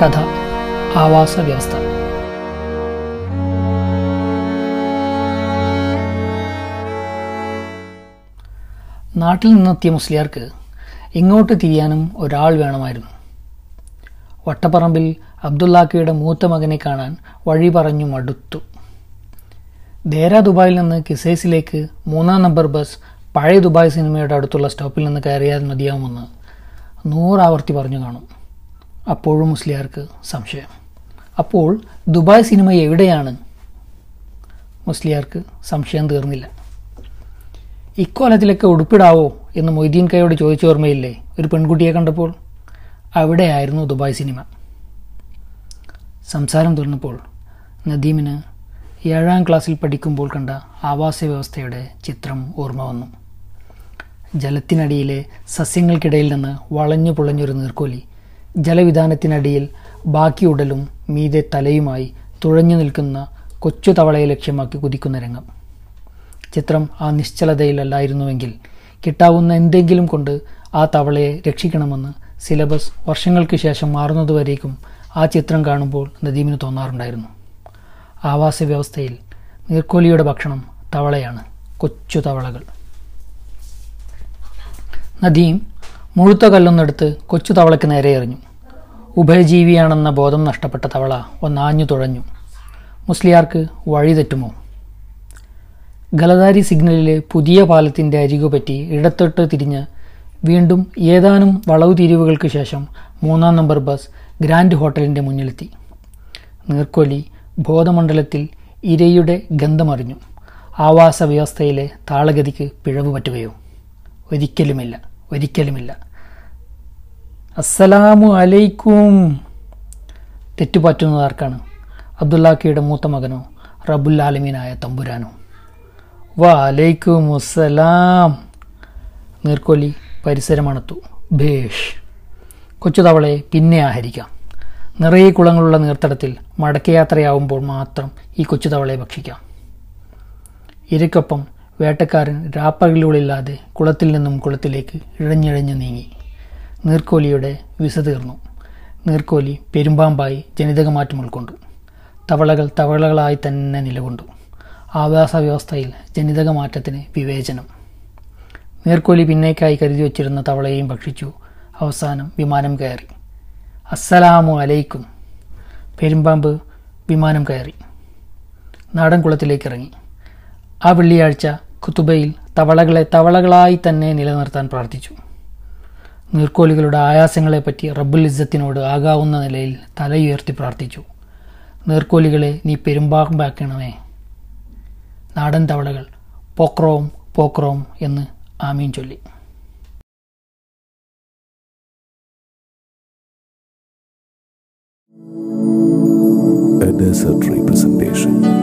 കഥ ആവാസ വ്യവസ്ഥ നാട്ടിൽ നിന്നെത്തിയ മുസ്ലിയാർക്ക് ഇങ്ങോട്ട് തിരിയാനും ഒരാൾ വേണമായിരുന്നു. വട്ടപ്പറമ്പിൽ അബ്ദുല്ലാക്കയുടെ മൂത്ത മകനെ കാണാൻ വഴി പറഞ്ഞു മടുത്തു. ദേര ദുബായിൽ നിന്ന് കിസൈസിലേക്ക് മൂന്നാം നമ്പർ ബസ് പഴയ ദുബായ് സിനിമയുടെ അടുത്തുള്ള സ്റ്റോപ്പിൽ നിന്ന് കയറിയാൽ മതിയാവുമെന്ന് നൂറാവർത്തി പറഞ്ഞു കാണും. അപ്പോഴും മുസ്ലിയാർക്ക് സംശയം. അപ്പോൾ ദുബായ് സിനിമ എവിടെയാണ്? മുസ്ലിയാർക്ക് സംശയം തീർന്നില്ല. ഇക്കോലത്തിലൊക്കെ ഉടുപ്പിടാവോ എന്ന് മൊയ്തീൻ കൈയോട് ചോദിച്ച ഓർമ്മയില്ലേ? ഒരു പെൺകുട്ടിയെ കണ്ടപ്പോൾ അവിടെയായിരുന്നു ദുബായ് സിനിമ. സംസാരം തീർന്നപ്പോൾ നദീമിന് ഏഴാം ക്ലാസ്സിൽ പഠിക്കുമ്പോൾ കണ്ട ആവാസ വ്യവസ്ഥയുടെ ചിത്രം ഓർമ്മ വന്നു. ജലത്തിനടിയിലെ സസ്യങ്ങൾക്കിടയിൽ നിന്ന് വളഞ്ഞു പുളഞ്ഞൊരു നീർക്കോലി ജലവിധാനത്തിനടിയിൽ ബാക്കി ഉടലും മീതെ തലയുമായി തുഴഞ്ഞു നിൽക്കുന്ന കൊച്ചു തവളയെ ലക്ഷ്യമാക്കി കുതിക്കുന്ന രംഗം. ചിത്രം ആ നിശ്ചലതയിലല്ലായിരുന്നുവെങ്കിൽ കിട്ടാവുന്ന എന്തെങ്കിലും കൊണ്ട് ആ തവളയെ രക്ഷിക്കണമെന്ന് സിലബസ് വർഷങ്ങൾക്ക് ശേഷം മാറുന്നതുവരേക്കും ആ ചിത്രം കാണുമ്പോൾ നദീമിന് തോന്നാറുണ്ടായിരുന്നു. ആവാസ വ്യവസ്ഥയിൽ നീർക്കോലിയുടെ ഭക്ഷണം തവളയാണ് കൊച്ചു തവളകൾ. നദീം മുഴുത്ത കല്ലൊന്നെടുത്ത് കൊച്ചു തവളയ്ക്ക് നേരെ എറിഞ്ഞു. ഉഭയജീവിയാണെന്ന ബോധം നഷ്ടപ്പെട്ട തവള ഒന്നാഞ്ഞു തുഴഞ്ഞു. മുസ്ലിയാർക്ക് വഴി തെറ്റുമോ? ഗലദാരി സിഗ്നലിലെ പുതിയ പാലത്തിന്റെ അരികുപറ്റി ഇടത്തൊട്ട് തിരിഞ്ഞ് വീണ്ടും ഏതാനും വളവ് തിരിവുകൾക്ക് ശേഷം മൂന്നാം നമ്പർ ബസ് ഗ്രാൻഡ് ഹോട്ടലിന്റെ മുന്നിലെത്തി. നീർക്കൊലി ബോധമണ്ഡലത്തിൽ ഇരയുടെ ഗന്ധമറിഞ്ഞു. ആവാസ വ്യവസ്ഥയിലെ താളഗതിക്ക് പിഴവ് പറ്റുകയോ? ഒരിക്കലുമില്ല ഒരിക്കലുമില്ല. അസ്സലാമു അലൈക്കും. തെറ്റുപറ്റുന്നത് ആർക്കാണ്? അബ്ദുല്ലാക്കയുടെ മൂത്ത മകനോ? റബുൽ ആലമീനായ തമ്പുരാനോ? വലൈക്കും അസ്സലാം നീർക്കോലി പരിസരമണത്തു. ഭേഷ്. കൊച്ചു തവളയെ പിന്നെ ആഹരിക്കാം. നിറയെ കുളങ്ങളുള്ള നീർത്തടത്തിൽ മടക്കയാത്രയാവുമ്പോൾ മാത്രം ഈ കൊച്ചു തവളയെ ഭക്ഷിക്കാം. ഇരയ്ക്കൊപ്പം വേട്ടക്കാരൻ രാപ്പകലുകളില്ലാതെ കുളത്തിൽ നിന്നും കുളത്തിലേക്ക് ഇഴഞ്ഞിഴഞ്ഞു നീങ്ങി. നീർക്കോലിയുടെ വിസ തീർന്നു. നീർക്കോലി പെരുമ്പാമ്പായി ജനിതകമാറ്റം ഉൾക്കൊണ്ടു. തവളകൾ തവളകളായി തന്നെ നിലകൊണ്ടു. ആവാസ വ്യവസ്ഥയിൽ ജനിതകമാറ്റത്തിന് വിവേചനം. നീർക്കോലി പിന്നേക്കായി കരുതി വച്ചിരുന്ന തവളയെയും ഭക്ഷിച്ചു. അവസാനം വിമാനം കയറി. അസ്സലാമു അലൈക്കും. പെരുമ്പാമ്പ് വിമാനം കയറി. നാടൻ കുളത്തിലേക്ക് ഇറങ്ങി. ആ വെള്ളിയാഴ്ച കുത്തുബയിൽ തവളകളെ തവളകളായി തന്നെ നിലനിർത്താൻ പ്രാർത്ഥിച്ചു. നീർക്കോലികളുടെ ആയാസങ്ങളെപ്പറ്റി റബ്ബുൽ ഇസ്സത്തിനോട് ആകാവുന്ന നിലയിൽ തലയുയർത്തി പ്രാർത്ഥിച്ചു. നീർക്കോലികളെ നീ പെരുമ്പാമ്പാക്കണമേ. നാടൻ തവളകൾ പോക്രോം പോക്രോം എന്ന് ആമീൻ ചൊല്ലി. A desert representation.